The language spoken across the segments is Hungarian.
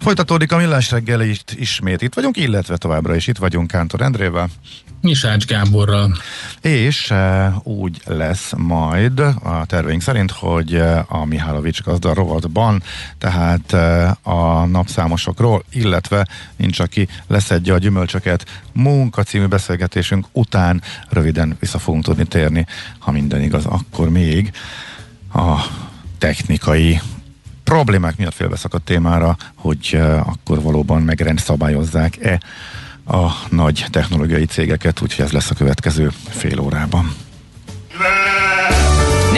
Folytatódik a millás reggel itt ismét. Itt vagyunk, illetve továbbra is itt vagyunk Kántor Endrével. Misács Gáborral. És e, úgy lesz majd a terveink szerint, hogy e, a Mihálovics gazda rovatban, tehát e, a napszámosokról, illetve nincs aki leszedje a gyümölcsöket munka című beszélgetésünk után röviden vissza fogunk tudni térni, ha minden igaz, akkor még a technikai problémák miatt félbeszakadt témára, hogy akkor valóban megrendszabályozzák-e a nagy technológiai cégeket, úgyhogy ez lesz a következő fél órában.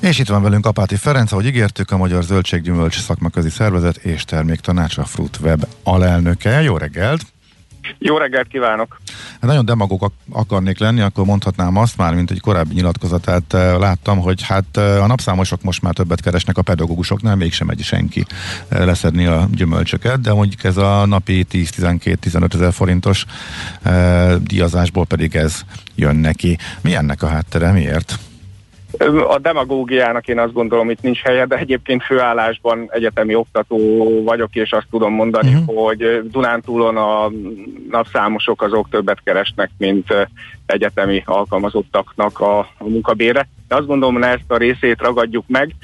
És itt van velünk Apáti Ferenc, ahogy ígértük, a Magyar Zöldséggyümölcs Szakmaközi Szervezet és Terméktanács a Fruit Web alelnöke. Jó reggelt! Jó reggelt kívánok! Hát nagyon demagóg akarnék lenni, akkor mondhatnám azt már, mint egy korábbi nyilatkozatát eh, láttam, hogy hát eh, a napszámosok most már többet keresnek a pedagógusoknál, mégsem megy senki eh, leszedni a gyümölcsöket, de mondjuk ez a napi 10-12-15 ezer forintos díjazásból pedig ez jön neki. Mi ennek a háttere, miért? A demagógiának én azt gondolom, itt nincs helye, de egyébként főállásban egyetemi oktató vagyok, és azt tudom mondani, uh-huh. hogy Dunántúlon a napszámosok azok többet keresnek, mint egyetemi alkalmazottaknak a, a munkabére. De azt gondolom, hogy ezt a részét ragadjuk meg.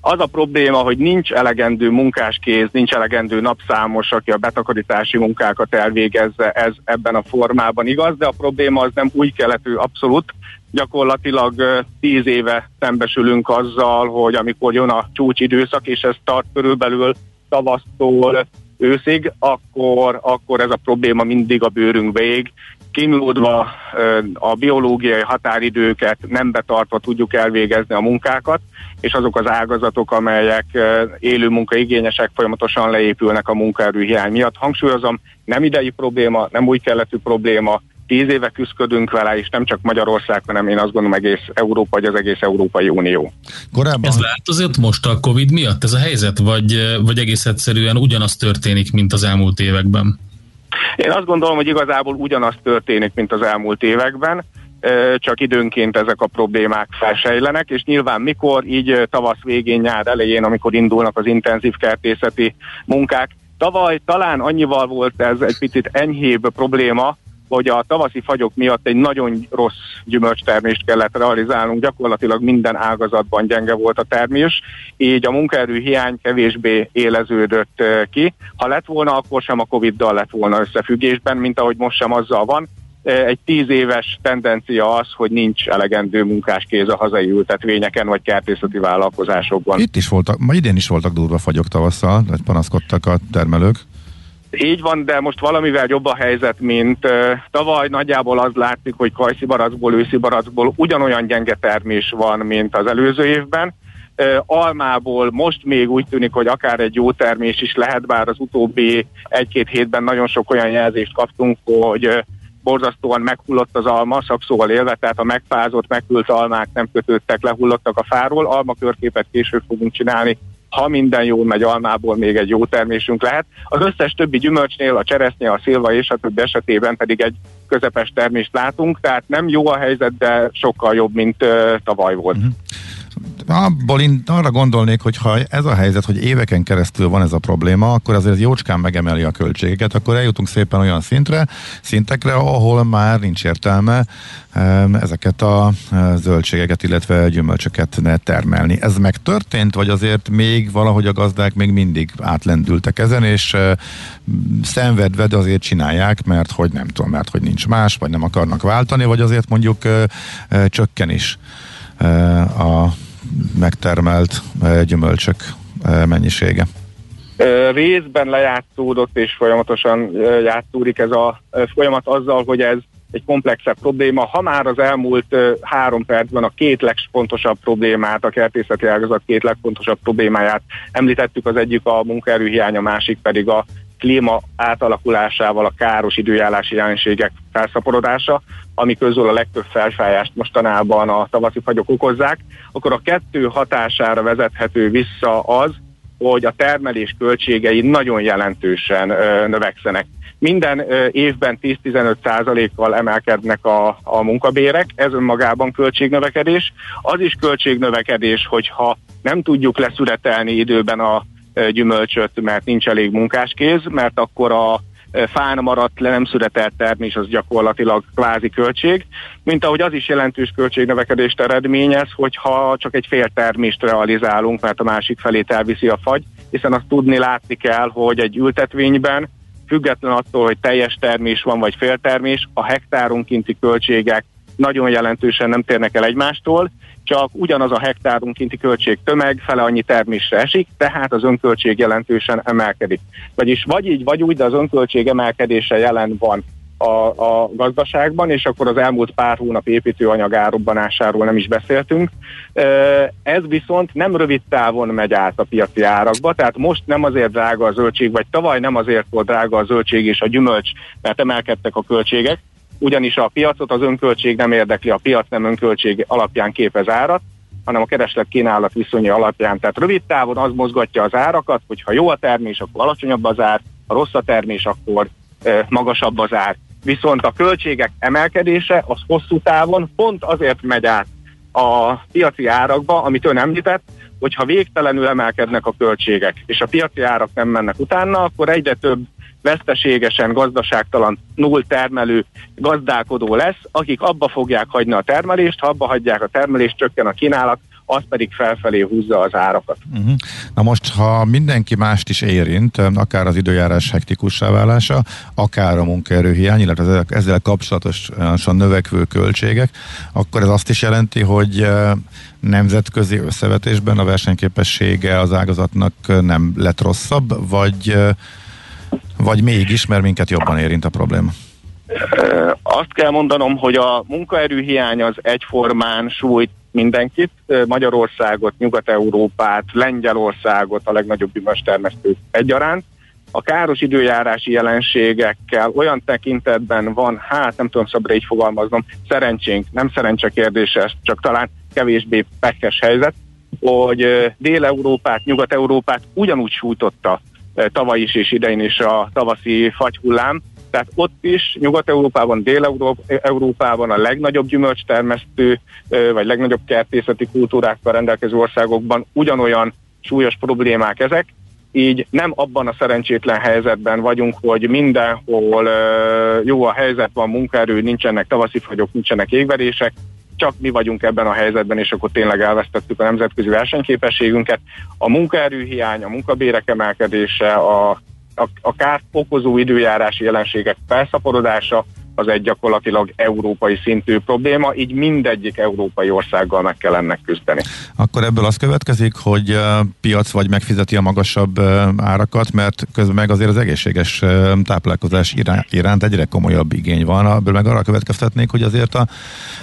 Az a probléma, hogy nincs elegendő munkáskéz, nincs elegendő napszámos, aki a betakarítási munkákat elvégezze, ez ebben a formában igaz, de a probléma az nem új keletű abszolút, gyakorlatilag tíz éve szembesülünk azzal, hogy amikor jön a csúcsidőszak, és ez tart körülbelül tavasztól őszig, akkor, akkor ez a probléma mindig a bőrünkbe ég. Kínlódva a biológiai határidőket nem betartva tudjuk elvégezni a munkákat, és azok az ágazatok, amelyek élő munkaigényesek folyamatosan leépülnek a munkaerőhiány miatt. Hangsúlyozom, nem idei probléma, nem új keletű probléma, tíz éve küzdködünk vele, és nem csak Magyarország, hanem én azt gondolom egész Európa, vagy az egész Európai Unió. Korábban... Ez változott most a Covid miatt ez a helyzet, vagy, vagy egész egyszerűen ugyanaz történik, mint az elmúlt években? Én azt gondolom, hogy igazából ugyanaz történik, mint az elmúlt években, csak időnként ezek a problémák felsejlenek, és nyilván mikor, így tavasz végén, nyár elején, amikor indulnak az intenzív kertészeti munkák. Tavaly talán annyival volt ez egy picit enyhébb probléma, hogy a tavaszi fagyok miatt egy nagyon rossz gyümölcstermést kellett realizálnunk, gyakorlatilag minden ágazatban gyenge volt a termés, így a munkaerő hiány kevésbé éleződött ki. Ha lett volna, akkor sem a Covid-dal lett volna összefüggésben, mint ahogy most sem azzal van. Egy tíz éves tendencia az, hogy nincs elegendő munkáskéz a hazai ültetvényeken vagy kertészeti vállalkozásokban. Itt is voltak, ma idén is voltak durva fagyok tavasszal, hogy panaszkodtak a termelők. Így van, de most valamivel jobb a helyzet, mint uh, tavaly. Nagyjából az látszik, hogy kajszibaracból, őszibaracból ugyanolyan gyenge termés van, mint az előző évben. Uh, almából most még úgy tűnik, hogy akár egy jó termés is lehet, bár az utóbbi egy-két hétben nagyon sok olyan jelzést kaptunk, hogy uh, borzasztóan meghullott az alma, szakszóval élve, tehát a megfázott, meghűlt almák nem kötődtek, lehullottak a fáról. Alma körképet később fogunk csinálni ha minden jól megy, almából még egy jó termésünk lehet. Az összes többi gyümölcsnél, a cseresznye, a szilva és a többi esetében pedig egy közepes termést látunk, tehát nem jó a helyzet, de sokkal jobb, mint uh, tavaly volt. Uh-huh. Abból én arra gondolnék, hogy ha ez a helyzet, hogy éveken keresztül van ez a probléma, akkor azért jócskán megemeli a költségeket, akkor eljutunk szépen olyan szintre, szintekre, ahol már nincs értelme ezeket a zöldségeket, illetve gyümölcsöket ne termelni. Ez megtörtént, vagy azért még valahogy a gazdák még mindig átlendültek ezen, és szenvedve, de azért csinálják, mert hogy nem tudom, mert hogy nincs más, vagy nem akarnak váltani, vagy azért mondjuk csökken is a megtermelt gyümölcsök mennyisége. Részben lejátszódott és folyamatosan játszódik ez a folyamat azzal, hogy ez egy komplexebb probléma. Ha már az elmúlt három percben a két legfontosabb problémát, a kertészeti ágazat két legfontosabb problémáját említettük, az egyik a munkaerőhiány, a másik pedig a klíma átalakulásával a káros időjárási jelenségek felszaporodása, ami közül a legtöbb felfájást mostanában a tavaszi fagyok okozzák, akkor a kettő hatására vezethető vissza az, hogy a termelés költségei nagyon jelentősen ö, növekszenek. Minden ö, évben 10-15 százalékkal emelkednek a, a munkabérek, ez önmagában költségnövekedés. Az is költségnövekedés, hogyha nem tudjuk leszületelni időben a gyümölcsöt, mert nincs elég munkáskéz, mert akkor a fán maradt le nem született termés, az gyakorlatilag kvázi költség, mint ahogy az is jelentős költségnövekedést eredményez, hogyha csak egy fél termést realizálunk, mert a másik felét elviszi a fagy, hiszen azt tudni látni kell, hogy egy ültetvényben független attól, hogy teljes termés van vagy féltermés, a hektáronkinti költségek nagyon jelentősen nem térnek el egymástól, csak ugyanaz a hektárunkinti költség tömeg fele annyi termésre esik, tehát az önköltség jelentősen emelkedik. Vagyis vagy így, vagy úgy, de az önköltség emelkedése jelen van a, a gazdaságban, és akkor az elmúlt pár hónap építőanyag árubbanásáról nem is beszéltünk. Ez viszont nem rövid távon megy át a piaci árakba, tehát most nem azért drága a zöldség, vagy tavaly nem azért volt drága a zöldség és a gyümölcs, mert emelkedtek a költségek, ugyanis a piacot az önköltség nem érdekli, a piac nem önköltség alapján képez árat, hanem a kereslet-kínálat viszonyja alapján. Tehát rövid távon az mozgatja az árakat, hogy ha jó a termés, akkor alacsonyabb az ár, ha rossz a termés, akkor e, magasabb az ár. Viszont a költségek emelkedése az hosszú távon pont azért megy át a piaci árakba, amit ön említett, hogyha végtelenül emelkednek a költségek, és a piaci árak nem mennek utána, akkor egyre több veszteségesen, gazdaságtalan, null termelő gazdálkodó lesz, akik abba fogják hagyni a termelést, ha abba hagyják a termelést, csökken a kínálat, az pedig felfelé húzza az árakat. Uh-huh. Na most, ha mindenki mást is érint, akár az időjárás hektikussá válása, akár a munkaerőhiány, illetve ezzel kapcsolatosan növekvő költségek, akkor ez azt is jelenti, hogy nemzetközi összevetésben a versenyképessége az ágazatnak nem lett rosszabb, vagy vagy mégis, mert minket jobban érint a probléma? Azt kell mondanom, hogy a munkaerőhiány az egyformán sújt mindenkit, Magyarországot, Nyugat-Európát, Lengyelországot, a legnagyobb termesztők egyaránt. A káros időjárási jelenségekkel olyan tekintetben van, hát nem tudom szabra így fogalmaznom, szerencsénk, nem szerencse kérdése, csak talán kevésbé pekes helyzet, hogy Dél-Európát, Nyugat-Európát ugyanúgy sújtotta tavaly is és idején is a tavaszi fagyhullám, tehát ott is Nyugat-Európában, Dél-Európában a legnagyobb gyümölcstermesztő, eh, vagy legnagyobb kertészeti kultúrákkal rendelkező országokban ugyanolyan súlyos problémák ezek, így nem abban a szerencsétlen helyzetben vagyunk, hogy mindenhol eh, jó a helyzet, van munkaerő, nincsenek tavaszi fagyok, nincsenek égverések, csak mi vagyunk ebben a helyzetben, és akkor tényleg elvesztettük a nemzetközi versenyképességünket. A munkaerőhiány, a munkabérek emelkedése, a, a, a kárt okozó időjárási jelenségek felszaporodása, az egy gyakorlatilag európai szintű probléma, így mindegyik európai országgal meg kell ennek küzdeni. Akkor ebből az következik, hogy piac vagy megfizeti a magasabb árakat, mert közben meg azért az egészséges táplálkozás iránt egyre komolyabb igény van. Ebből meg arra következtetnék, hogy azért a,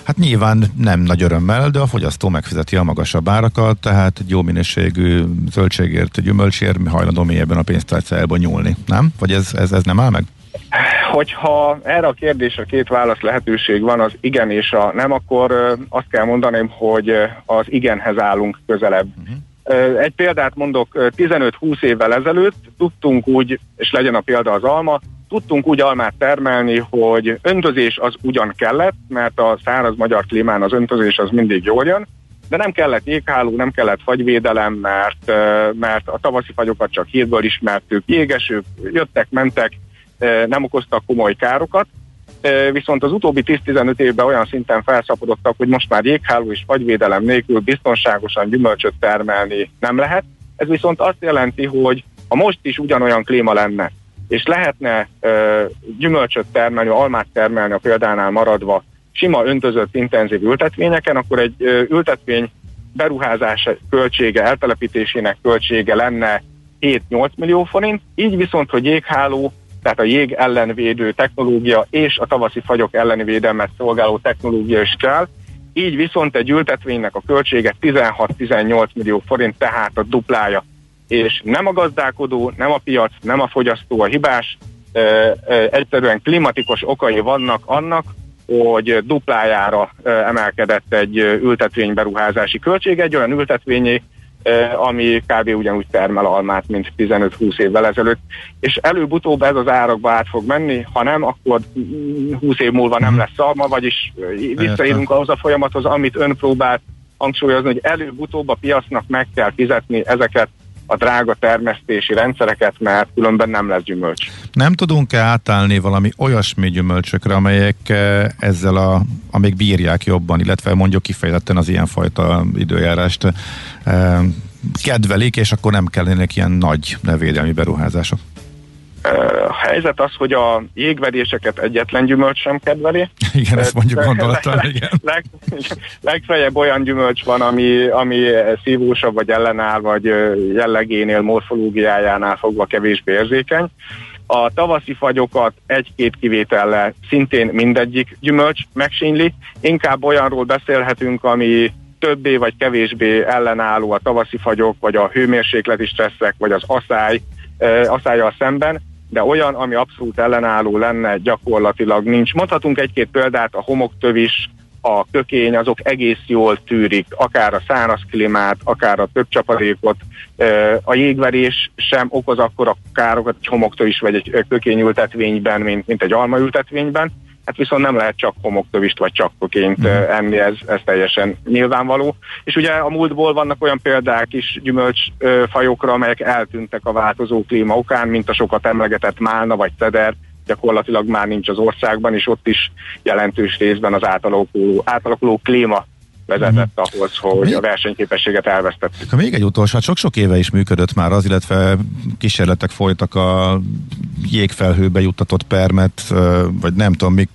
hát nyilván nem nagy örömmel, de a fogyasztó megfizeti a magasabb árakat, tehát jó minőségű zöldségért, gyümölcsért hajlandó mélyebben a pénztárcájába nyúlni, nem? Vagy ez, ez, ez nem áll meg? Hogyha erre a kérdésre két válasz lehetőség van, az igen és a nem, akkor azt kell mondanom, hogy az igenhez állunk közelebb. Uh-huh. Egy példát mondok, 15-20 évvel ezelőtt tudtunk úgy, és legyen a példa az alma, tudtunk úgy almát termelni, hogy öntözés az ugyan kellett, mert a száraz magyar klímán az öntözés az mindig jól jön, de nem kellett jégháló, nem kellett fagyvédelem, mert, mert a tavaszi fagyokat csak hírből ismertük, jégesők jöttek, mentek, nem okoztak komoly károkat, viszont az utóbbi 10-15 évben olyan szinten felszapodottak, hogy most már jégháló és fagyvédelem nélkül biztonságosan gyümölcsöt termelni nem lehet. Ez viszont azt jelenti, hogy ha most is ugyanolyan klíma lenne, és lehetne gyümölcsöt termelni, almát termelni a példánál maradva sima öntözött intenzív ültetvényeken, akkor egy ö, ültetvény beruházás költsége, eltelepítésének költsége lenne 7-8 millió forint, így viszont, hogy jégháló, tehát a jég ellenvédő technológia és a tavaszi fagyok elleni védelmet szolgáló technológia is kell, így viszont egy ültetvénynek a költsége 16-18 millió forint, tehát a duplája. És nem a gazdálkodó, nem a piac, nem a fogyasztó a hibás, egyszerűen klimatikus okai vannak annak, hogy duplájára emelkedett egy ültetvényberuházási költség, egy olyan ültetvényé, ami kb. ugyanúgy termel almát, mint 15-20 évvel ezelőtt, és előbb-utóbb ez az árakba át fog menni, ha nem, akkor 20 év múlva nem mhm. lesz alma, vagyis visszaérünk ahhoz a folyamathoz, amit ön próbált hangsúlyozni, hogy előbb-utóbb a piacnak meg kell fizetni ezeket a drága termesztési rendszereket, mert különben nem lesz gyümölcs. Nem tudunk-e átállni valami olyasmi gyümölcsökre, amelyek eh, ezzel a, amik bírják jobban, illetve mondjuk kifejezetten az ilyenfajta időjárást eh, kedvelik, és akkor nem kellenek ilyen nagy nevédelmi beruházások? A helyzet az, hogy a jégvedéseket egyetlen gyümölcs sem kedveli. Igen, ezt mondjuk gondoltam, igen. Leg, legfeljebb olyan gyümölcs van, ami, ami szívósabb, vagy ellenáll, vagy jellegénél, morfológiájánál fogva kevésbé érzékeny. A tavaszi fagyokat egy-két kivétellel szintén mindegyik gyümölcs megsínli. Inkább olyanról beszélhetünk, ami többé vagy kevésbé ellenálló a tavaszi fagyok, vagy a hőmérsékleti stresszek, vagy az asszály, asszályjal szemben, de olyan, ami abszolút ellenálló lenne, gyakorlatilag nincs. Mondhatunk egy-két példát, a homoktövis, a kökény, azok egész jól tűrik, akár a száraz klímát, akár a több csapadékot. A jégverés sem okoz akkor a károkat egy homoktövis vagy egy kökényültetvényben, mint, mint egy almaültetvényben hát viszont nem lehet csak homoktövist vagy csak kokényt mm. enni, ez, ez teljesen nyilvánvaló. És ugye a múltból vannak olyan példák is gyümölcsfajokra, amelyek eltűntek a változó klíma okán, mint a sokat emlegetett málna vagy ceder, gyakorlatilag már nincs az országban, és ott is jelentős részben az átalakuló, átalakuló klíma vezetett uh-huh. ahhoz, hogy még, a versenyképességet elvesztettük. Még egy utolsó, hát sok-sok éve is működött már az, illetve kísérletek folytak a jégfelhőbe juttatott permet, vagy nem tudom mik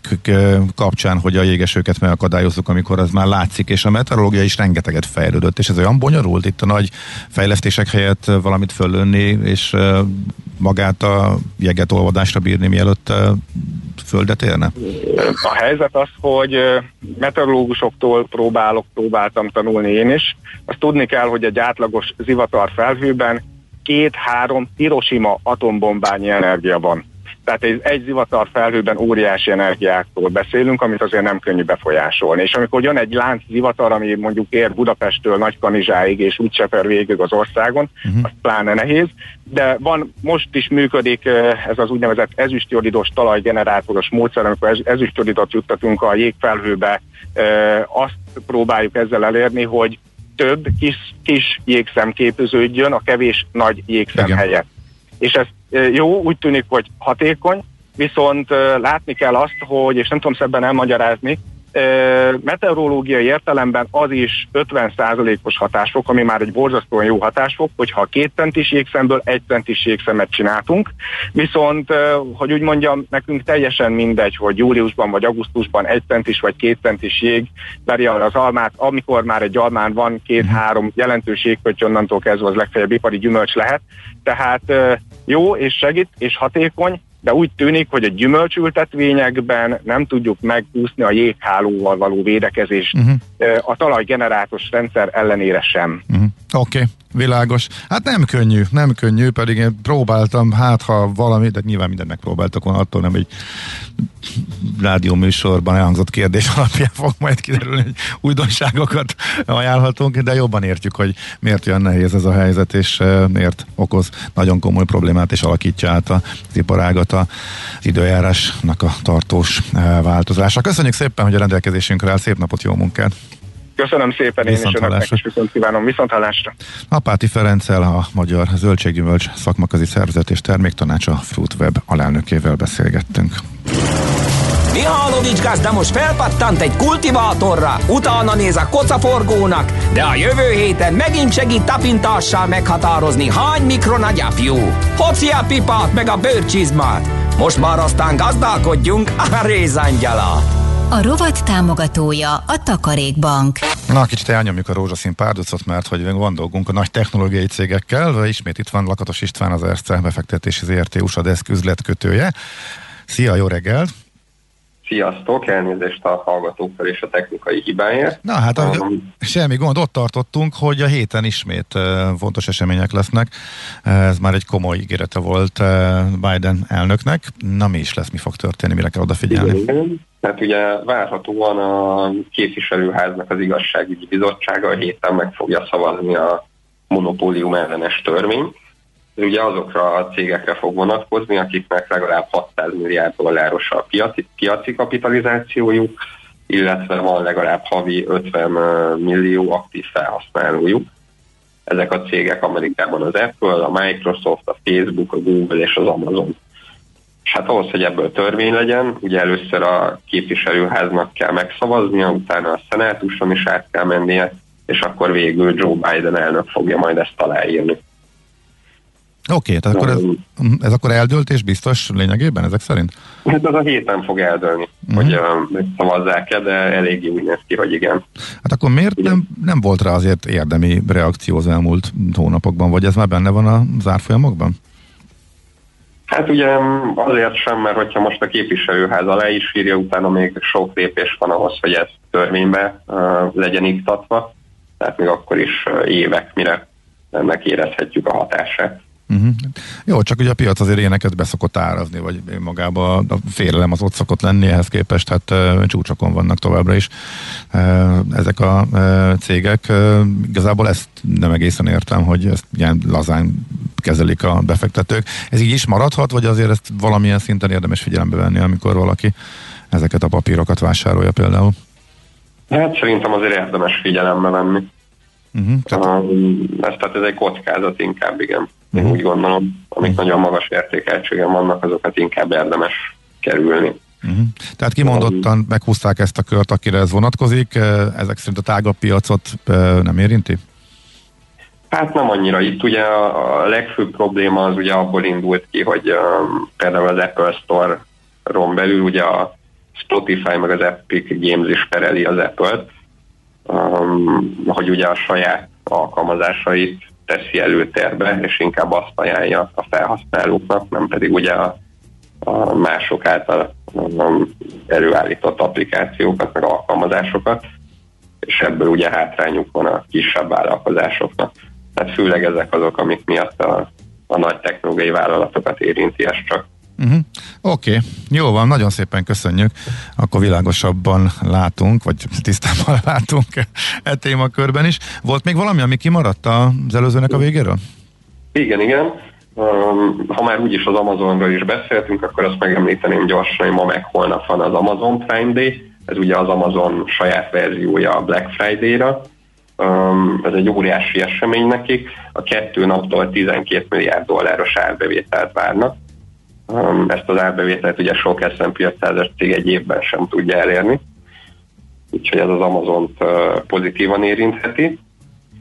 kapcsán, hogy a jégesőket megakadályozzuk, amikor az már látszik, és a meteorológia is rengeteget fejlődött, és ez olyan bonyolult itt a nagy fejlesztések helyett valamit fölönni, és magát a jeget olvadásra bírni, mielőtt földet érne? A helyzet az, hogy meteorológusoktól próbálok, próbáltam tanulni én is. Azt tudni kell, hogy egy átlagos zivatar felhőben két-három Hiroshima atombombányi energia van. Tehát egy, egy zivatar felhőben óriási energiáktól beszélünk, amit azért nem könnyű befolyásolni. És amikor jön egy lánc zivatar, ami mondjuk ér Budapesttől Nagykanizsáig és úgy cseper végig az országon, uh-huh. az pláne nehéz. De van, most is működik ez az úgynevezett ezüstjodidos talajgenerátoros módszer, amikor ezüstjodidot juttatunk a jégfelhőbe, azt próbáljuk ezzel elérni, hogy több kis, kis jégszem képződjön a kevés nagy jégszem Igen. helyett. És ez jó, úgy tűnik, hogy hatékony, viszont látni kell azt, hogy, és nem tudom szebben elmagyarázni, meteorológiai értelemben az is 50%-os hatásfok, ami már egy borzasztóan jó hatásfok, hogyha két centis jégszemből egy centis jégszemet csináltunk, viszont, hogy úgy mondjam, nekünk teljesen mindegy, hogy júliusban vagy augusztusban egy centis vagy két centis jég veri az almát, amikor már egy almán van két-három jelentős jégpötty, onnantól kezdve az legfeljebb ipari gyümölcs lehet, tehát jó és segít és hatékony, de úgy tűnik, hogy a gyümölcsültetvényekben nem tudjuk megúszni a jéghálóval való védekezést uh-huh. a talajgenerátos rendszer ellenére sem. Uh-huh. Oké, okay, világos. Hát nem könnyű, nem könnyű, pedig én próbáltam, hát ha valami, de nyilván mindent megpróbáltak volna, attól nem egy rádió műsorban elhangzott kérdés alapján fog majd kiderülni, hogy újdonságokat ajánlhatunk, de jobban értjük, hogy miért olyan nehéz ez a helyzet, és miért okoz nagyon komoly problémát, és alakítja át az iparágat az időjárásnak a tartós változása. Köszönjük szépen, hogy a rendelkezésünkre áll, szép napot, jó munkát! Köszönöm szépen, én is önöknek is viszont kívánom. Viszont hallásra. Apáti Ferenccel, a Magyar Zöldséggyümölcs Szakmakazi Szervezet és Terméktanácsa Fruitweb alelnökével beszélgettünk. Mihálovics gazda most felpattant egy kultivátorra, utána néz a kocaforgónak, de a jövő héten megint segít tapintással meghatározni, hány mikron a gyapjú. Hoci a pipát meg a bőrcsizmát. Most már aztán gazdálkodjunk a rézangyalat. A rovat támogatója a Takarékbank. Na, kicsit elnyomjuk a rózsaszín párducot, mert hogy van dolgunk a nagy technológiai cégekkel. Ismét itt van Lakatos István, az Erste befektetési ZRT USA Desk üzletkötője. Szia, jó reggelt! Sziasztok, elnézést a hallgatókkal és a technikai hibáért. Na hát um, semmi gond, ott tartottunk, hogy a héten ismét uh, fontos események lesznek. Ez már egy komoly ígérete volt uh, Biden elnöknek. Na mi is lesz, mi fog történni, mire kell odafigyelni? Igen, hát ugye várhatóan a képviselőháznak az igazságügyi bizottsága a héten meg fogja szavazni a monopólium ellenes törvényt ez ugye azokra a cégekre fog vonatkozni, akiknek legalább 600 milliárd dolláros a piaci, piaci kapitalizációjuk, illetve van legalább havi 50 millió aktív felhasználójuk. Ezek a cégek Amerikában az Apple, a Microsoft, a Facebook, a Google és az Amazon. És hát ahhoz, hogy ebből törvény legyen, ugye először a képviselőháznak kell megszavaznia, utána a szenátuson is át kell mennie, és akkor végül Joe Biden elnök fogja majd ezt aláírni. Oké, okay, tehát akkor ez, ez akkor eldőlt és biztos lényegében ezek szerint? Hát az a héten fog eldőlni, uh-huh. hogy uh, megszavazzák-e, de elég úgy néz ki, hogy igen. Hát akkor miért nem, nem volt rá azért érdemi reakció az elmúlt hónapokban, vagy ez már benne van a zárfolyamokban? Hát ugye azért sem, mert hogyha most a képviselőház alá is írja, utána még sok lépés van ahhoz, hogy ez törvénybe legyen iktatva, tehát még akkor is évek, mire ennek érezhetjük a hatását. Uh-huh. Jó, csak ugye a piac azért ilyeneket beszokott árazni, vagy magába a félelem az ott szokott lenni ehhez képest, hát uh, csúcsokon vannak továbbra is uh, ezek a uh, cégek. Uh, igazából ezt nem egészen értem, hogy ezt ilyen lazán kezelik a befektetők. Ez így is maradhat, vagy azért ezt valamilyen szinten érdemes figyelembe venni, amikor valaki ezeket a papírokat vásárolja például? Hát szerintem azért érdemes figyelembe venni. Uh-huh, tehát... Um, ez, tehát ez egy kockázat inkább, igen. Én úgy gondolom, amik uh-huh. nagyon magas értékeltségen vannak, azokat inkább érdemes kerülni. Uh-huh. Tehát kimondottan meghúzták ezt a kört, akire ez vonatkozik, ezek szerint a tágabb piacot nem érinti? Hát nem annyira. Itt ugye a legfőbb probléma az ugye abból indult ki, hogy um, például az Apple Store-ron belül ugye a Spotify meg az Epic Games is pereli az Apple-t, um, hogy ugye a saját alkalmazásait teszi előtérbe, és inkább azt ajánlja a felhasználóknak, nem pedig ugye a, a mások által előállított applikációkat, meg alkalmazásokat, és ebből ugye hátrányuk van a kisebb vállalkozásoknak. Tehát főleg ezek azok, amik miatt a, a nagy technológiai vállalatokat érinti ez csak. Uh-huh. Oké, okay. jó van, nagyon szépen köszönjük. Akkor világosabban látunk, vagy tisztában látunk e témakörben is. Volt még valami, ami kimaradt az előzőnek a végéről? Igen, igen. Ha már úgyis az Amazonról is beszéltünk, akkor azt megemlíteném gyorsan, hogy ma meg holnap van az Amazon Prime Day. Ez ugye az Amazon saját verziója a Black Friday-ra. Ez egy óriási esemény nekik. A kettő naptól 12 milliárd dolláros árbevételt várnak ezt az árbevételt ugye sok S&P 500-as cég egy évben sem tudja elérni, úgyhogy ez az Amazont uh, pozitívan érintheti.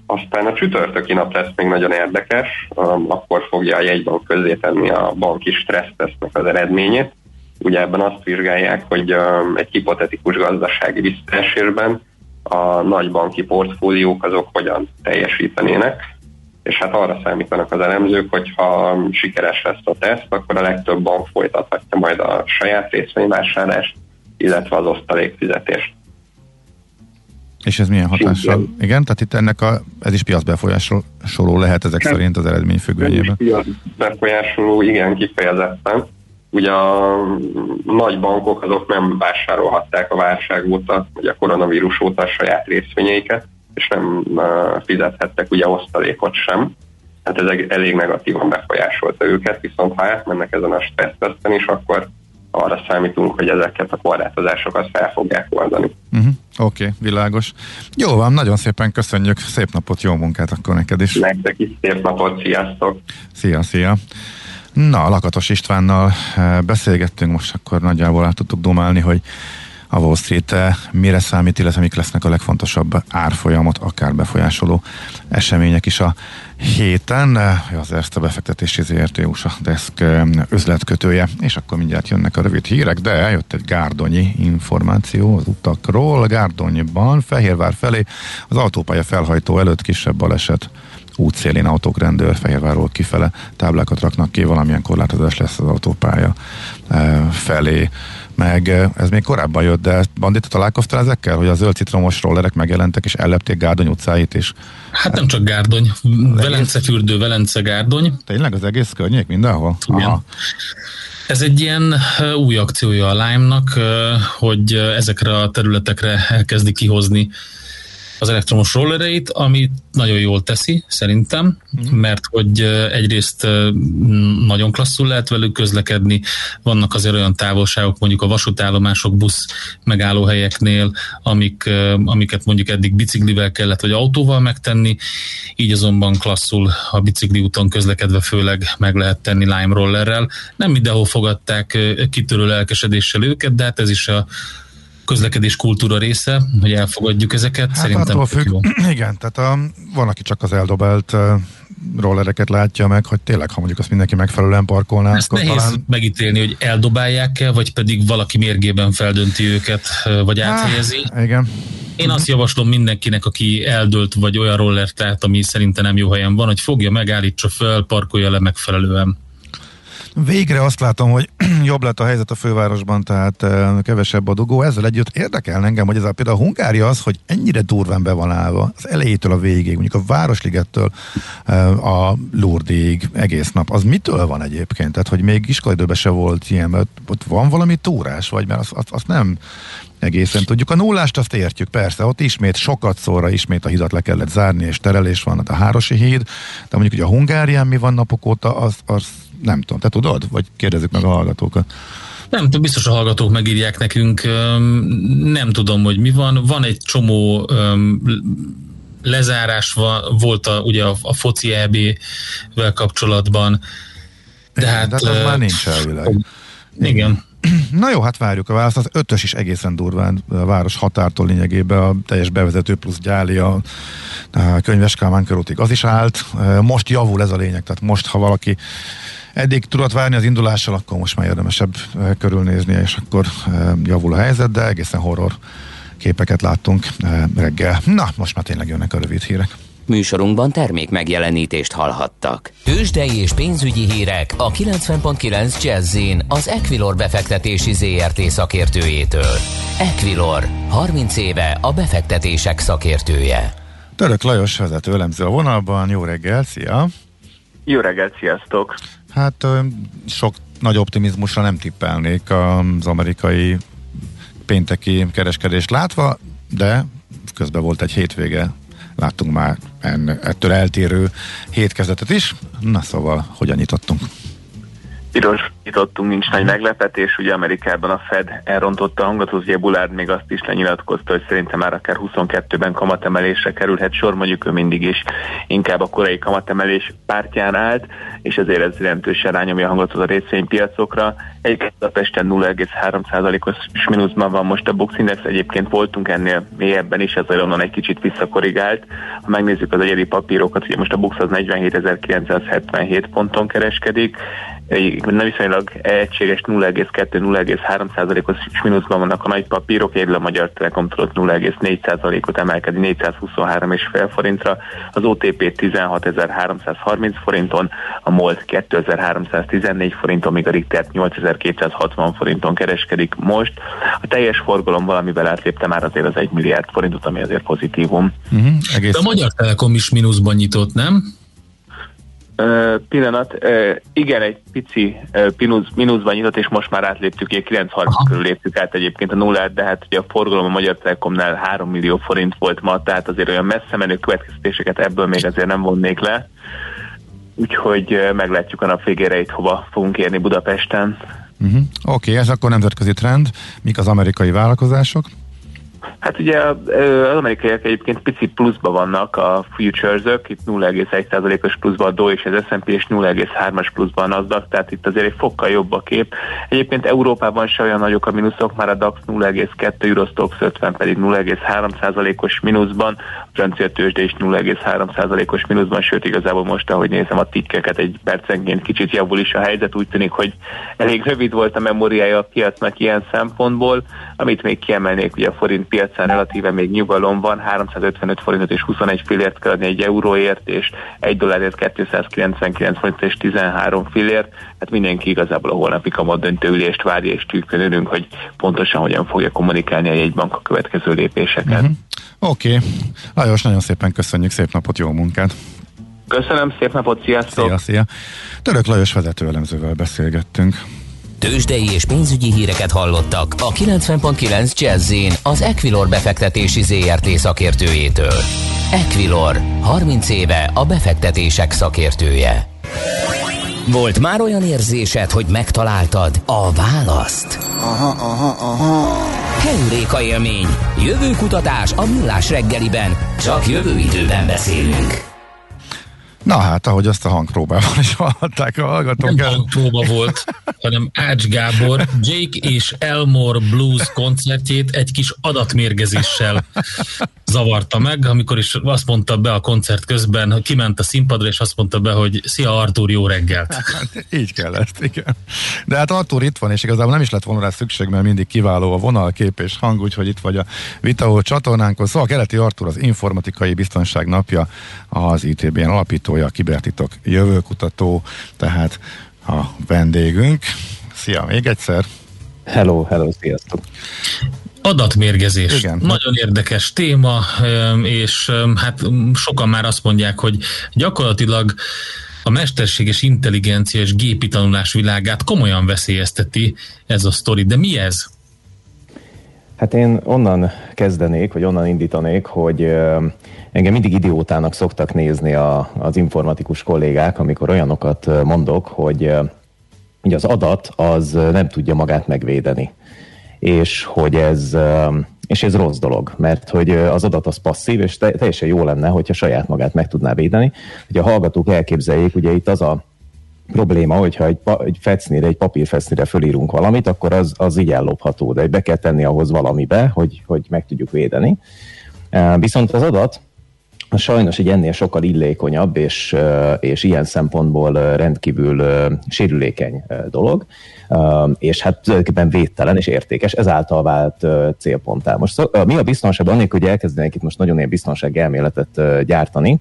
Aztán a csütörtöki nap lesz még nagyon érdekes, um, akkor fogja a jegybank tenni a banki stressztesznek az eredményét. Ugye ebben azt vizsgálják, hogy um, egy hipotetikus gazdasági visszaesésben a nagy banki portfóliók azok hogyan teljesítenének és hát arra számítanak az elemzők, hogy ha sikeres lesz a teszt, akkor a legtöbb bank folytathatja majd a saját részvényvásárlást, illetve az osztalékfizetést. És ez milyen hatással? Igen, tehát itt ennek a, ez is piacbefolyásoló lehet ezek hát, szerint az eredmény függvényében. Piacbefolyásoló, igen, kifejezetten. Ugye a nagy bankok azok nem vásárolhatták a válság óta, vagy a koronavírus óta a saját részvényeiket, és nem fizethettek ugye osztalékot sem. Hát ez elég negatívan befolyásolta őket, viszont ha átmennek ezen a stressztesten is, akkor arra számítunk, hogy ezeket a korlátozásokat fel fogják oldani. Uh-huh. Oké, okay, világos. Jó van, nagyon szépen köszönjük, szép napot, jó munkát akkor neked is. Nektek is szép napot, sziasztok! Szia, szia! Na, Lakatos Istvánnal eh, beszélgettünk, most akkor nagyjából át tudtuk domálni, hogy a Wall Street mire számít, illetve mik lesznek a legfontosabb árfolyamot akár befolyásoló események is a héten. Az Erste befektetési ZRT. USA Desk üzletkötője, és akkor mindjárt jönnek a rövid hírek, de eljött egy gárdonyi információ az utakról. Gárdonyban, Fehérvár felé az autópálya felhajtó előtt kisebb baleset. Útszélén autók Fehérvárról kifele táblákat raknak ki, valamilyen korlátozás lesz az autópálya felé meg ez még korábban jött, de bandita találkoztál ezekkel, hogy a zöld citromos rollerek megjelentek és ellepték Gárdony utcáit is? Hát nem csak Gárdony, Velence fürdő, Velence Gárdony. Tényleg az egész környék mindenhol? Igen. Aha. Ez egy ilyen új akciója a Lime-nak, hogy ezekre a területekre elkezdi kihozni az elektromos rollereit, ami nagyon jól teszi, szerintem, uh-huh. mert hogy egyrészt nagyon klasszul lehet velük közlekedni, vannak azért olyan távolságok, mondjuk a vasútállomások, busz megállóhelyeknél, amik, amiket mondjuk eddig biciklivel kellett, vagy autóval megtenni, így azonban klasszul a bicikli úton közlekedve főleg meg lehet tenni lime rollerrel. Nem mindenhol fogadták kitörő lelkesedéssel őket, de hát ez is a közlekedés kultúra része, hogy elfogadjuk ezeket. Hát Szerintem függ, jó. Igen, tehát a, van, aki csak az eldobált rollereket látja meg, hogy tényleg, ha mondjuk azt mindenki megfelelően parkolná. Ezt nehéz talán... megítélni, hogy eldobálják-e, vagy pedig valaki mérgében feldönti őket, vagy áthelyezi. igen. Én azt javaslom mindenkinek, aki eldölt, vagy olyan rollert lát, ami szerintem nem jó helyen van, hogy fogja, megállítsa fel, parkolja le megfelelően. Végre azt látom, hogy jobb lett a helyzet a fővárosban, tehát kevesebb a dugó. Ezzel együtt érdekel engem, hogy ez a, például a Hungária az, hogy ennyire durván be van állva, az elejétől a végéig, mondjuk a Városligettől a Lourdig egész nap. Az mitől van egyébként? Tehát, hogy még iskolaidőben se volt ilyen, mert ott van valami túrás, vagy mert azt, azt, azt nem egészen tudjuk. A nullást azt értjük, persze, ott ismét sokat szóra ismét a hidat le kellett zárni, és terelés van, a Hárosi híd, de mondjuk hogy a Hungárián mi van napok óta, az, az nem tudom, te tudod? Vagy kérdezzük meg a hallgatókat. Nem, biztos a hallgatók megírják nekünk, nem tudom, hogy mi van. Van egy csomó lezárás volt a, ugye a, a foci EB-vel kapcsolatban. De hát, de hát az már nincs elvileg. Igen. Na jó, hát várjuk a választ. Az ötös is egészen durván a város határtól lényegében a teljes bevezető plusz gyáli a, a könyves Kálmán körútig. Az is állt. Most javul ez a lényeg, tehát most, ha valaki eddig tudott várni az indulással, akkor most már érdemesebb körülnézni, és akkor javul a helyzet, de egészen horror képeket láttunk reggel. Na, most már tényleg jönnek a rövid hírek. Műsorunkban termék megjelenítést hallhattak. Tőzsdei és pénzügyi hírek a 90.9 jazz az Equilor befektetési ZRT szakértőjétől. Equilor, 30 éve a befektetések szakértője. Török Lajos vezető elemző a vonalban, jó reggel, szia! Jó reggelt, sziasztok! Hát sok nagy optimizmusra nem tippelnék az amerikai pénteki kereskedést látva, de közben volt egy hétvége, láttunk már en, ettől eltérő hétkezetet is. Na szóval, hogyan nyitottunk? Piros nyitottunk, nincs nagy meglepetés, ugye Amerikában a Fed elrontotta a hangot, ugye Bullard még azt is lenyilatkozta, hogy szerintem már akár 22-ben kamatemelésre kerülhet sor, mondjuk ő mindig is inkább a korai kamatemelés pártján állt, és ezért ez jelentősen rányomja a hangot az a részvénypiacokra. Egyébként a Pesten 0,3%-os mínuszban van most a Bux Index, egyébként voltunk ennél mélyebben is, ezzel onnan egy kicsit visszakorrigált. Ha megnézzük az egyedi papírokat, ugye most a Bux az 47.977 ponton kereskedik, nem viszonylag egységes 0,2-0,3%-os mínuszban vannak a nagy papírok, egyedül a Magyar Telekom tudott 0,4%-ot emelkedni 423,5 forintra, az OTP 16.330 forinton, a MOLT 2314 forinton, míg a Richter 8260 forinton kereskedik most. A teljes forgalom valamivel átlépte már azért az 1 milliárd forintot, ami azért pozitívum. Uh-huh, egész... De a Magyar Telekom is mínuszban nyitott, nem? Pillanat, igen, egy pici mínusz, mínuszban nyitott, és most már átléptük, 9.30 körül léptük át egyébként a nullát, de hát ugye a forgalom a Magyar Telekomnál 3 millió forint volt ma, tehát azért olyan messze menő következtetéseket ebből még azért nem vonnék le. Úgyhogy meglátjuk a nap végére itt hova fogunk érni Budapesten. Uh-huh. Oké, okay, ez akkor nemzetközi trend. Mik az amerikai vállalkozások? Hát ugye az amerikaiak egyébként pici pluszban vannak a futures-ök, itt 0,1%-os pluszban a Dow és az S&P és 0,3-as pluszban az DAX, tehát itt azért egy fokkal jobb a kép. Egyébként Európában se olyan nagyok a mínuszok, már a DAX 0,2, Eurostox 50 pedig 0,3%-os mínuszban, a francia tőzsde is 0,3%-os mínuszban, sőt igazából most, ahogy nézem a tikkeket, egy percenként kicsit javul is a helyzet, úgy tűnik, hogy elég rövid volt a memóriája a piacnak ilyen szempontból, amit még kiemelnék, ugye a forint piacán relatíve még nyugalom van, 355 forintot és 21 fillért kell adni egy euróért, és egy dollárért 299 forint és 13 fillért. Hát mindenki igazából a holnapi kamat döntőülést várja, és tűkön hogy pontosan hogyan fogja kommunikálni a jegybank a következő lépéseket. Uh-huh. Oké. Okay. Lajos, nagyon szépen köszönjük, szép napot, jó munkát! Köszönöm, szép napot, sziasztok! Szia, szia! Török Lajos vezetőelemzővel beszélgettünk. Tőzsdei és pénzügyi híreket hallottak a 90.9 jazz az Equilor befektetési ZRT szakértőjétől. Equilor, 30 éve a befektetések szakértője. Volt már olyan érzésed, hogy megtaláltad a választ? Aha, aha, aha. Heuréka élmény. Jövőkutatás a millás reggeliben. Csak jövő időben beszélünk. Na hát, ahogy azt a hangpróbában is hallhatták a hallgatók. Nem hangpróba volt, hanem Ács Gábor Jake és Elmore Blues koncertjét egy kis adatmérgezéssel zavarta meg, amikor is azt mondta be a koncert közben, hogy kiment a színpadra, és azt mondta be, hogy szia Artur, jó reggelt. Hát, így kellett, igen. De hát Artur itt van, és igazából nem is lett volna rá szükség, mert mindig kiváló a vonal, kép és hang, úgyhogy itt vagy a Vitaó csatornánkon. Szóval Keleti Artur az informatikai biztonság napja, az ITBN alapítója, a kibertitok jövőkutató, tehát a vendégünk. Szia még egyszer! Hello, hello, sziasztok! Adatmérgezés. Igen. Nagyon érdekes téma, és hát sokan már azt mondják, hogy gyakorlatilag a mesterséges intelligencia és gépi tanulás világát komolyan veszélyezteti ez a sztori. De mi ez? Hát én onnan kezdenék, vagy onnan indítanék, hogy engem mindig idiótának szoktak nézni a, az informatikus kollégák, amikor olyanokat mondok, hogy, hogy az adat az nem tudja magát megvédeni és hogy ez, és ez rossz dolog, mert hogy az adat az passzív, és teljesen jó lenne, hogyha saját magát meg tudná védeni. Hogy a hallgatók elképzeljék, ugye itt az a probléma, hogyha egy, pa, egy fecnire, egy papírfecnire fölírunk valamit, akkor az, az így ellopható, de be kell tenni ahhoz valamibe, hogy, hogy meg tudjuk védeni. Viszont az adat, sajnos egy ennél sokkal illékonyabb, és, és ilyen szempontból rendkívül sérülékeny dolog. És hát tulajdonképpen védtelen és értékes, ezáltal vált célponttá. Most. Mi a biztonság, annélkül, hogy elkezdenék itt most nagyon ilyen biztonsági elméletet gyártani,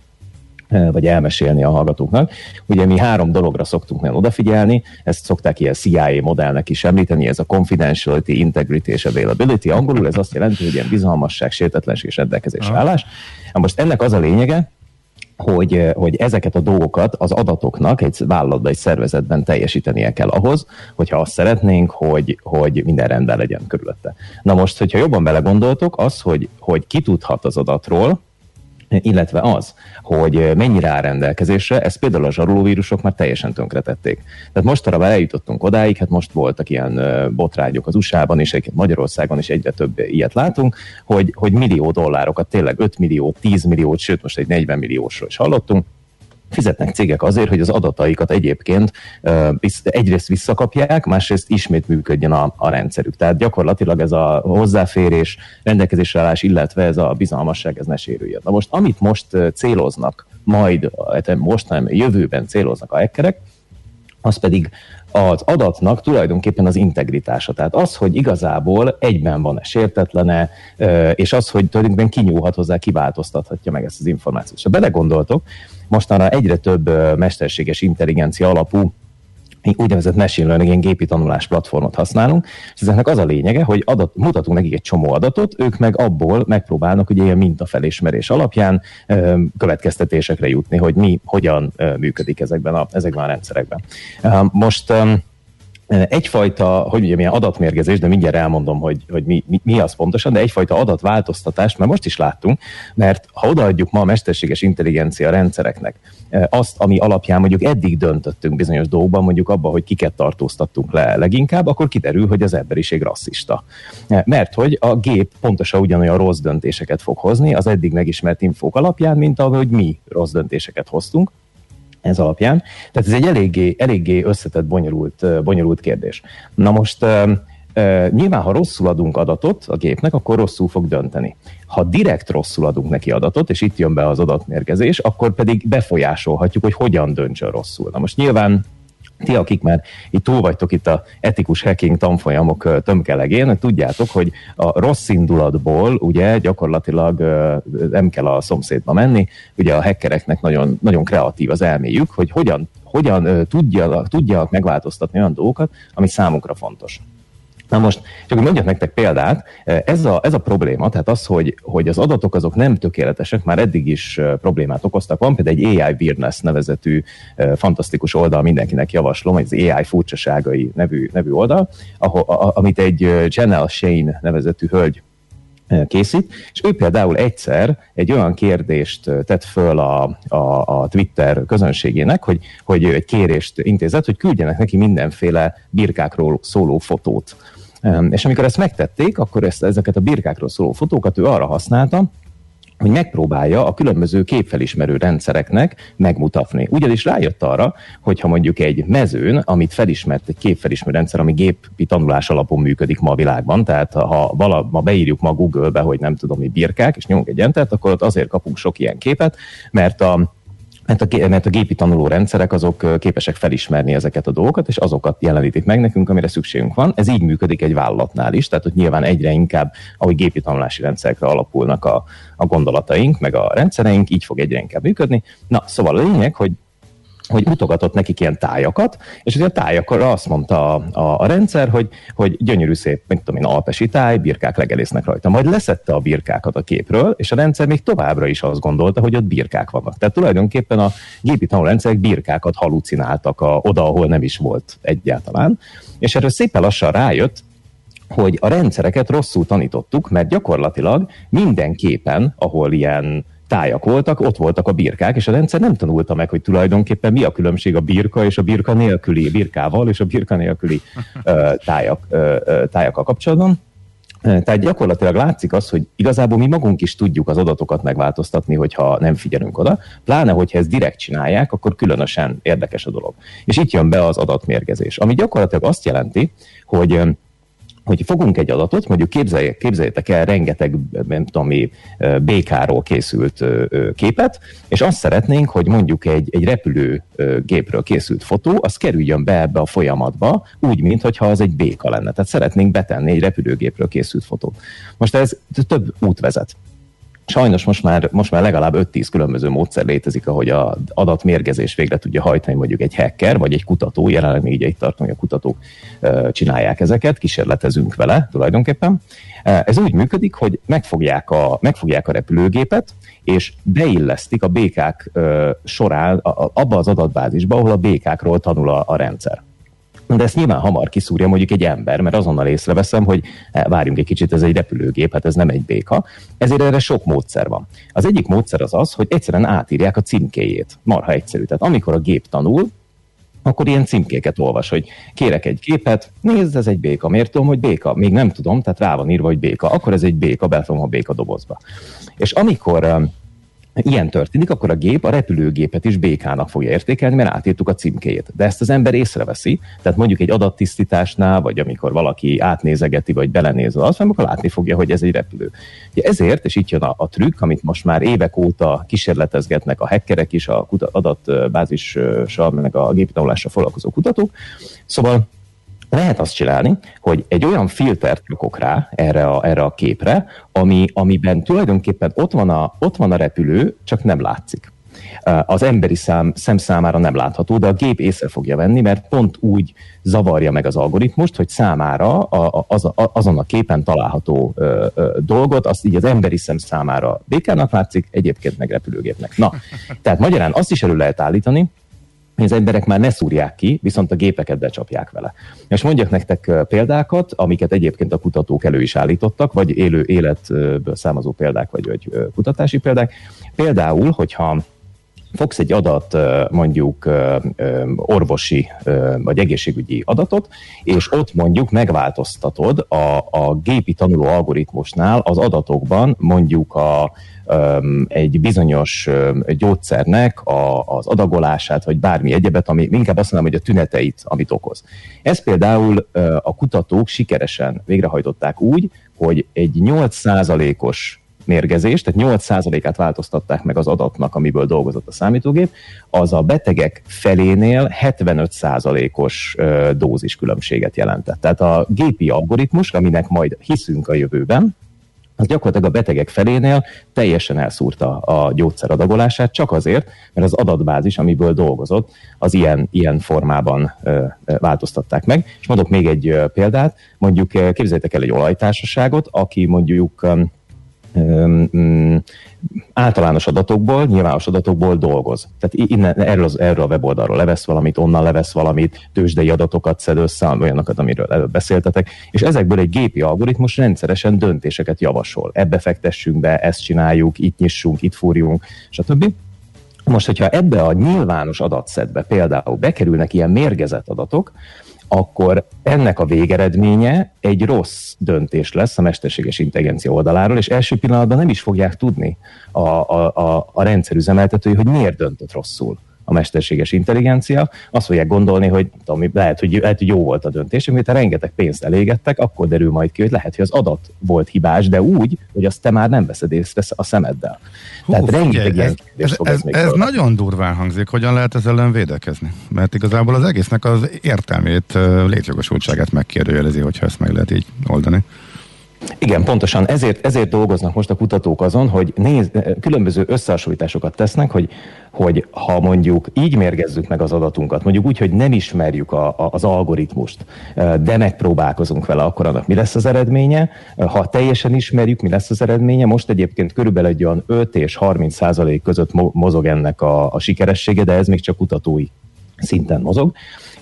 vagy elmesélni a hallgatóknak. Ugye mi három dologra szoktunk nagyon odafigyelni, ezt szokták ilyen CIA modellnek is említeni, ez a confidentiality, integrity és availability. Angolul ez azt jelenti, hogy ilyen bizalmasság, sértetlenség és rendelkezés állás. Most ennek az a lényege, hogy, eh, hogy ezeket a dolgokat az adatoknak egy vállalatban, egy szervezetben teljesítenie kell ahhoz, hogyha azt szeretnénk, hogy, hogy minden rendben legyen körülötte. Na most, hogyha jobban belegondoltok, az, hogy, hogy ki tudhat az adatról, illetve az, hogy mennyire áll rendelkezésre, ezt például a zsarolóvírusok már teljesen tönkretették. Tehát mostanra eljutottunk odáig, hát most voltak ilyen botrányok az USA-ban, és Magyarországon is egyre több ilyet látunk, hogy, hogy millió dollárokat, tényleg 5 millió, 10 milliót, sőt most egy 40 milliósról is hallottunk, fizetnek cégek azért, hogy az adataikat egyébként egyrészt visszakapják, másrészt ismét működjön a, a rendszerük. Tehát gyakorlatilag ez a hozzáférés, rendelkezésre állás, illetve ez a bizalmasság, ez ne sérüljön. Na most, amit most céloznak, majd, hát most nem, jövőben céloznak a hackerek, az pedig az adatnak tulajdonképpen az integritása. Tehát az, hogy igazából egyben van-e sértetlene, és az, hogy tulajdonképpen kinyúlhat hozzá, kiváltoztathatja meg ezt az információt. Ha belegondoltok, mostanra egyre több mesterséges intelligencia alapú úgynevezett machine learning, ilyen gépi tanulás platformot használunk, és ezeknek az a lényege, hogy adat, mutatunk nekik egy csomó adatot, ők meg abból megpróbálnak ugye ilyen mintafelismerés alapján következtetésekre jutni, hogy mi hogyan működik ezekben a, ezekben a rendszerekben. Most egyfajta, hogy ugye milyen adatmérgezés, de mindjárt elmondom, hogy, hogy mi, mi, mi az pontosan, de egyfajta adatváltoztatást, mert most is láttunk, mert ha odaadjuk ma a mesterséges intelligencia rendszereknek azt, ami alapján mondjuk eddig döntöttünk bizonyos dolgokban, mondjuk abba, hogy kiket tartóztattunk le leginkább, akkor kiderül, hogy az emberiség rasszista. Mert hogy a gép pontosan ugyanolyan rossz döntéseket fog hozni az eddig megismert infók alapján, mint ahogy mi rossz döntéseket hoztunk ez alapján. Tehát ez egy eléggé, eléggé összetett, bonyolult, bonyolult kérdés. Na most nyilván, ha rosszul adunk adatot a gépnek, akkor rosszul fog dönteni. Ha direkt rosszul adunk neki adatot, és itt jön be az adatmérgezés, akkor pedig befolyásolhatjuk, hogy hogyan döntsön rosszul. Na most nyilván ti, akik már itt túl vagytok itt a etikus hacking tanfolyamok tömkelegén, tudjátok, hogy a rossz indulatból ugye gyakorlatilag nem kell a szomszédba menni, ugye a hackereknek nagyon, nagyon kreatív az elméjük, hogy hogyan, hogyan tudja, tudja megváltoztatni olyan dolgokat, ami számukra fontos. Na most, csak hogy mondjak nektek példát, ez a, ez a probléma, tehát az, hogy, hogy az adatok azok nem tökéletesek, már eddig is problémát okoztak. Van például egy AI Weirdness nevezetű fantasztikus oldal, mindenkinek javaslom, az AI furcsaságai nevű, nevű oldal, ahol, a, amit egy Janelle Shane nevezetű hölgy készít, és ő például egyszer egy olyan kérdést tett föl a, a, a Twitter közönségének, hogy, hogy egy kérést intézett, hogy küldjenek neki mindenféle birkákról szóló fotót. És amikor ezt megtették, akkor ezt, ezeket a birkákról szóló fotókat ő arra használta, hogy megpróbálja a különböző képfelismerő rendszereknek megmutatni. Ugyanis rájött arra, hogy ha mondjuk egy mezőn, amit felismert egy képfelismerő rendszer, ami gépi tanulás alapon működik ma a világban, tehát ha vala, ma beírjuk ma Google-be, hogy nem tudom mi birkák, és nyomunk egy entert, akkor ott azért kapunk sok ilyen képet, mert a mert a, mert a gépi tanuló rendszerek azok képesek felismerni ezeket a dolgokat, és azokat jelenítik meg nekünk, amire szükségünk van. Ez így működik egy vállalatnál is, tehát hogy nyilván egyre inkább, ahogy gépi tanulási rendszerekre alapulnak a, a gondolataink, meg a rendszereink, így fog egyre inkább működni. Na, szóval a lényeg, hogy hogy mutogatott nekik ilyen tájakat, és ugye a tájakra azt mondta a, a, a rendszer, hogy, hogy gyönyörű szép, mint tudom én, alpesi táj, birkák legelésznek rajta. Majd leszette a birkákat a képről, és a rendszer még továbbra is azt gondolta, hogy ott birkák vannak. Tehát tulajdonképpen a gépi tanulrendszerek birkákat halucináltak a, oda, ahol nem is volt egyáltalán. És erről szépen lassan rájött, hogy a rendszereket rosszul tanítottuk, mert gyakorlatilag mindenképpen, ahol ilyen tájak voltak, ott voltak a birkák, és a rendszer nem tanulta meg, hogy tulajdonképpen mi a különbség a birka és a birka nélküli, birkával és a birka nélküli uh, tájak, tájakkal kapcsolatban. Tehát gyakorlatilag látszik az, hogy igazából mi magunk is tudjuk az adatokat megváltoztatni, hogyha nem figyelünk oda, pláne, hogyha ezt direkt csinálják, akkor különösen érdekes a dolog. És itt jön be az adatmérgezés, ami gyakorlatilag azt jelenti, hogy hogy fogunk egy adatot, mondjuk képzeljétek, képzeljétek el rengeteg, nem tudom békáról készült képet, és azt szeretnénk, hogy mondjuk egy, egy repülőgépről készült fotó, az kerüljön be ebbe a folyamatba, úgy, mintha az egy béka lenne. Tehát szeretnénk betenni egy repülőgépről készült fotót. Most ez több út vezet. Sajnos most már, most már legalább 5-10 különböző módszer létezik, ahogy a adatmérgezés végre tudja hajtani mondjuk egy hacker, vagy egy kutató, jelenleg még így itt tartunk, hogy a kutatók csinálják ezeket, kísérletezünk vele tulajdonképpen. Ez úgy működik, hogy megfogják a, megfogják a repülőgépet, és beillesztik a békák során abba az adatbázisba, ahol a békákról tanul a, a rendszer de ezt nyilván hamar kiszúrja mondjuk egy ember, mert azonnal észreveszem, hogy eh, várjunk egy kicsit, ez egy repülőgép, hát ez nem egy béka. Ezért erre sok módszer van. Az egyik módszer az az, hogy egyszerűen átírják a címkéjét. Marha egyszerű. Tehát amikor a gép tanul, akkor ilyen címkéket olvas, hogy kérek egy képet, nézd, ez egy béka. Miért tudom, hogy béka? Még nem tudom, tehát rá van írva, hogy béka. Akkor ez egy béka, befogom a béka dobozba. És amikor eh, ilyen történik, akkor a gép a repülőgépet is békának fogja értékelni, mert átírtuk a címkéjét. De ezt az ember észreveszi, tehát mondjuk egy adattisztításnál, vagy amikor valaki átnézegeti, vagy belenéz az, akkor látni fogja, hogy ez egy repülő. Ezért, és itt jön a, a trükk, amit most már évek óta kísérletezgetnek a hackerek is, a adatbázissal, meg a géptanulással foglalkozó kutatók. Szóval lehet azt csinálni, hogy egy olyan filtert rakok rá erre a, erre a képre, ami, amiben tulajdonképpen ott van, a, ott van a repülő, csak nem látszik az emberi szám, szem számára nem látható, de a gép észre fogja venni, mert pont úgy zavarja meg az algoritmust, hogy számára a, az, a, azon a képen található ö, ö, dolgot, azt így az emberi szem számára békának látszik, egyébként meg repülőgépnek. Na, tehát magyarán azt is elő lehet állítani, hogy az emberek már ne szúrják ki, viszont a gépeket becsapják vele. És mondjak nektek példákat, amiket egyébként a kutatók elő is állítottak, vagy élő életből származó példák, vagy, vagy kutatási példák. Például, hogyha fogsz egy adat, mondjuk orvosi vagy egészségügyi adatot, és ott mondjuk megváltoztatod a, a gépi tanuló algoritmusnál az adatokban mondjuk a, egy bizonyos gyógyszernek a, az adagolását, vagy bármi egyebet, ami inkább azt mondom, hogy a tüneteit, amit okoz. Ez például a kutatók sikeresen végrehajtották úgy, hogy egy 8%-os mérgezés, tehát 8%-át változtatták meg az adatnak, amiből dolgozott a számítógép, az a betegek felénél 75%-os dózis különbséget jelentett. Tehát a gépi algoritmus, aminek majd hiszünk a jövőben, az gyakorlatilag a betegek felénél teljesen elszúrta a gyógyszer adagolását, csak azért, mert az adatbázis, amiből dolgozott, az ilyen, ilyen formában ö, változtatták meg. És mondok még egy ö, példát, mondjuk képzeljétek el egy olajtársaságot, aki mondjuk általános adatokból, nyilvános adatokból dolgoz. Tehát innen, erről, az, erről a weboldalról levesz valamit, onnan levesz valamit, tőzsdei adatokat szed össze, olyanokat, amiről előbb beszéltetek, és ezekből egy gépi algoritmus rendszeresen döntéseket javasol. Ebbe fektessünk be, ezt csináljuk, itt nyissunk, itt fúrjunk, stb. Most, hogyha ebbe a nyilvános adatszedbe például bekerülnek ilyen mérgezett adatok, akkor ennek a végeredménye egy rossz döntés lesz a mesterséges intelligencia oldaláról, és első pillanatban nem is fogják tudni a, a, a, a rendszerüzemeltetői, hogy miért döntött rosszul a mesterséges intelligencia, azt fogják gondolni, hogy tudom, lehet, hogy, lehet, hogy jó volt a döntés, ha rengeteg pénzt elégettek, akkor derül majd ki, hogy lehet, hogy az adat volt hibás, de úgy, hogy azt te már nem veszed észre a szemeddel. Hú, Tehát rengeteg ilyen ez, ez, ez, ez nagyon durván hangzik, hogyan lehet ezzel ellen védekezni? Mert igazából az egésznek az értelmét, létjogosultságát megkérdőjelezi, hogyha ezt meg lehet így oldani. Igen, pontosan. Ezért, ezért dolgoznak most a kutatók azon, hogy néz, különböző összehasonlításokat tesznek, hogy, hogy ha mondjuk így mérgezzük meg az adatunkat, mondjuk úgy, hogy nem ismerjük a, a, az algoritmust, de megpróbálkozunk vele, akkor annak mi lesz az eredménye? Ha teljesen ismerjük, mi lesz az eredménye? Most egyébként körülbelül egy olyan 5 és 30 százalék között mozog ennek a, a sikeressége, de ez még csak kutatói szinten mozog.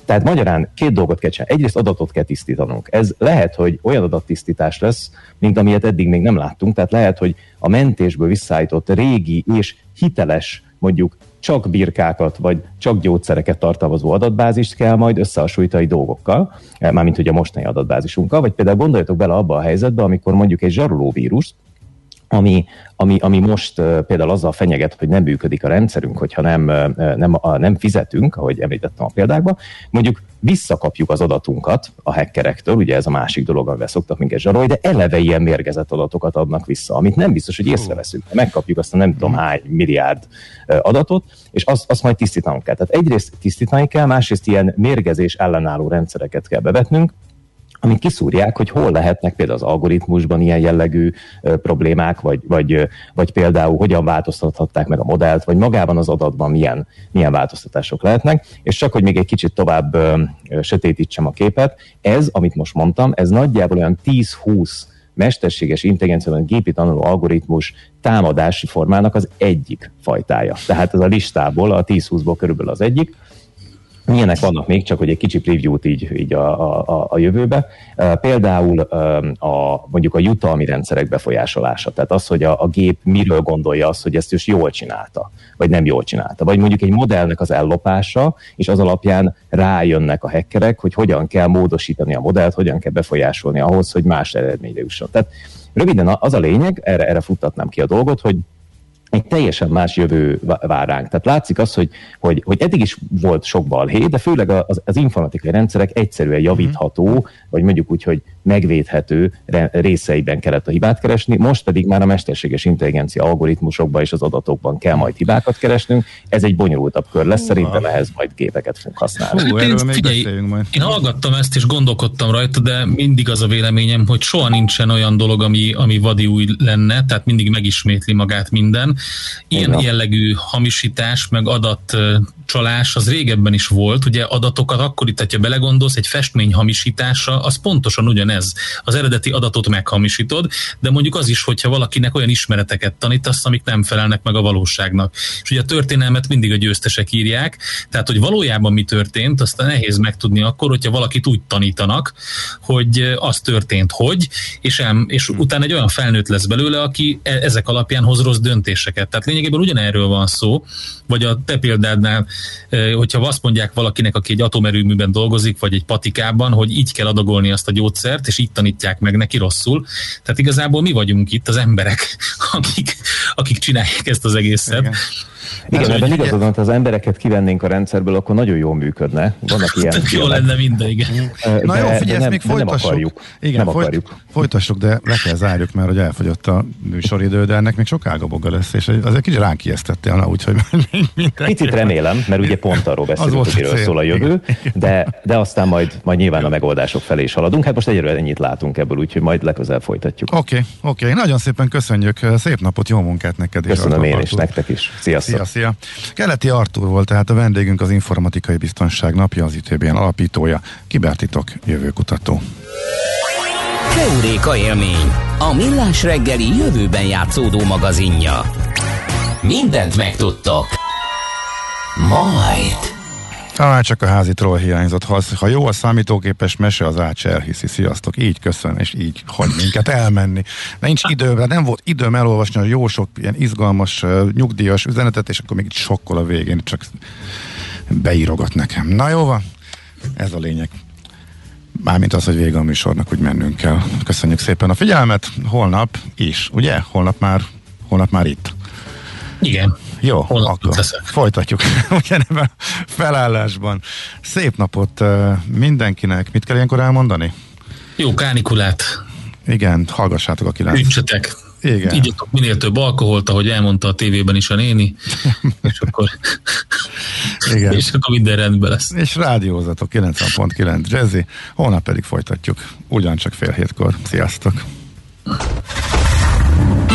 Tehát magyarán két dolgot kell csinálni. Egyrészt adatot kell tisztítanunk. Ez lehet, hogy olyan adattisztítás lesz, mint amilyet eddig még nem láttunk. Tehát lehet, hogy a mentésből visszaállított régi és hiteles mondjuk csak birkákat, vagy csak gyógyszereket tartalmazó adatbázist kell majd összehasonlítani dolgokkal, mármint hogy a mostani adatbázisunkkal, vagy például gondoljatok bele abba a helyzetbe, amikor mondjuk egy zsarolóvírus, ami, ami, ami most uh, például azzal fenyeget, hogy nem működik a rendszerünk, hogyha nem, nem, nem fizetünk, ahogy említettem a példákban, mondjuk visszakapjuk az adatunkat a hackerektől, ugye ez a másik dolog, amivel szoktak minket zsarolni, de eleve ilyen mérgezett adatokat adnak vissza, amit nem biztos, hogy észreveszünk. Megkapjuk azt a nem tudom hány milliárd adatot, és azt, azt majd tisztítanunk kell. Tehát egyrészt tisztítani kell, másrészt ilyen mérgezés ellenálló rendszereket kell bevetnünk, amik kiszúrják, hogy hol lehetnek például az algoritmusban ilyen jellegű ö, problémák, vagy, vagy, vagy például hogyan változtathatták meg a modellt, vagy magában az adatban milyen, milyen változtatások lehetnek. És csak, hogy még egy kicsit tovább ö, ö, sötétítsem a képet, ez, amit most mondtam, ez nagyjából olyan 10-20 mesterséges intelligencia, gépi tanuló algoritmus támadási formának az egyik fajtája. Tehát ez a listából, a 10-20-ból körülbelül az egyik. Milyenek vannak még, csak hogy egy kicsi preview-t így, így a, a, a jövőbe. Például a, mondjuk a jutalmi rendszerek befolyásolása. Tehát az, hogy a, a gép miről gondolja azt, hogy ezt is jól csinálta, vagy nem jól csinálta. Vagy mondjuk egy modellnek az ellopása, és az alapján rájönnek a hackerek, hogy hogyan kell módosítani a modellt, hogyan kell befolyásolni ahhoz, hogy más eredményre jusson. Tehát röviden az a lényeg, erre, erre futtatnám ki a dolgot, hogy egy teljesen más jövő vár ránk. Tehát látszik az, hogy, hogy, hogy eddig is volt sok balhé, de főleg az, az informatikai rendszerek egyszerűen javítható, vagy mondjuk úgy, hogy megvédhető részeiben kellett a hibát keresni, most pedig már a mesterséges intelligencia algoritmusokban és az adatokban kell majd hibákat keresnünk. Ez egy bonyolultabb kör lesz, szerintem ehhez majd gépeket fogunk használni. Hú, én, figyelj, majd. én hallgattam ezt és gondolkodtam rajta, de mindig az a véleményem, hogy soha nincsen olyan dolog, ami, ami vadi új lenne, tehát mindig megismétli magát minden Ilyen Igen. jellegű hamisítás, meg adat csalás az régebben is volt, ugye adatokat akkor itt, ha belegondolsz, egy festmény hamisítása, az pontosan ugyanez. Az eredeti adatot meghamisítod, de mondjuk az is, hogyha valakinek olyan ismereteket tanítasz, amik nem felelnek meg a valóságnak. És ugye a történelmet mindig a győztesek írják, tehát hogy valójában mi történt, azt nehéz megtudni akkor, hogyha valakit úgy tanítanak, hogy az történt, hogy, és, el, és hmm. utána egy olyan felnőtt lesz belőle, aki e, ezek alapján hoz rossz döntéseket. Tehát lényegében ugyanerről van szó, vagy a te példádnál hogyha azt mondják valakinek, aki egy atomerőműben dolgozik, vagy egy patikában, hogy így kell adagolni azt a gyógyszert, és így tanítják meg neki rosszul. Tehát igazából mi vagyunk itt az emberek, akik, akik csinálják ezt az egészet. Igen. Igen, ebben igazad van, az embereket kivennénk a rendszerből, akkor nagyon jól működne. Vannak ilyen. jó lenne minden, igen. Na de, jó, figyelj, nem, még folytassuk. Nem akarjuk. Igen, nem folyt, akarjuk. folytassuk, de le kell zárjuk, mert hogy elfogyott a műsoridő, de ennek még sok ágaboga lesz, és azért kicsit ránk ijesztettél, na, úgyhogy Picit remélem, mert ugye pont arról beszélünk, hogy miről szól a jövő, de, de aztán majd, majd nyilván a megoldások felé is haladunk. Hát most egyről ennyit látunk ebből, úgyhogy majd legközelebb folytatjuk. Oké, okay, oké, okay. nagyon szépen köszönjük, szép napot, jó munkát neked is. Köszönöm én is, nektek is. Sziasztok. Szia, szia. Keleti Artur volt tehát a vendégünk az Informatikai Biztonság napja, az ITBN alapítója, kibertitok jövőkutató. Keuréka élmény, a millás reggeli jövőben játszódó magazinja. Mindent megtudtok. Majd. Talán csak a házi troll hiányzott. Ha, ha jó a számítógépes mese, az Ács elhiszi. Sziasztok. Így köszön, és így hagy minket elmenni. De nincs időm, nem volt időm elolvasni a jó sok ilyen izgalmas, nyugdíjas üzenetet, és akkor még itt sokkol a végén, csak beírogat nekem. Na jó van, ez a lényeg. Mármint az, hogy vége a műsornak, úgy mennünk kell. Köszönjük szépen a figyelmet. Holnap is, ugye? Holnap már, holnap már itt. Igen. Jó, Holnap akkor folytatjuk ugyanebben felállásban. Szép napot mindenkinek. Mit kell ilyenkor elmondani? Jó kánikulát. Igen, hallgassátok a kilenc. Ütsetek. Igen. Igyatok minél több alkoholt, ahogy elmondta a tévében is a néni, és akkor, Igen. és akkor minden rendben lesz. És rádiózatok 90.9 Jazzy, holnap pedig folytatjuk, ugyancsak fél hétkor. Sziasztok!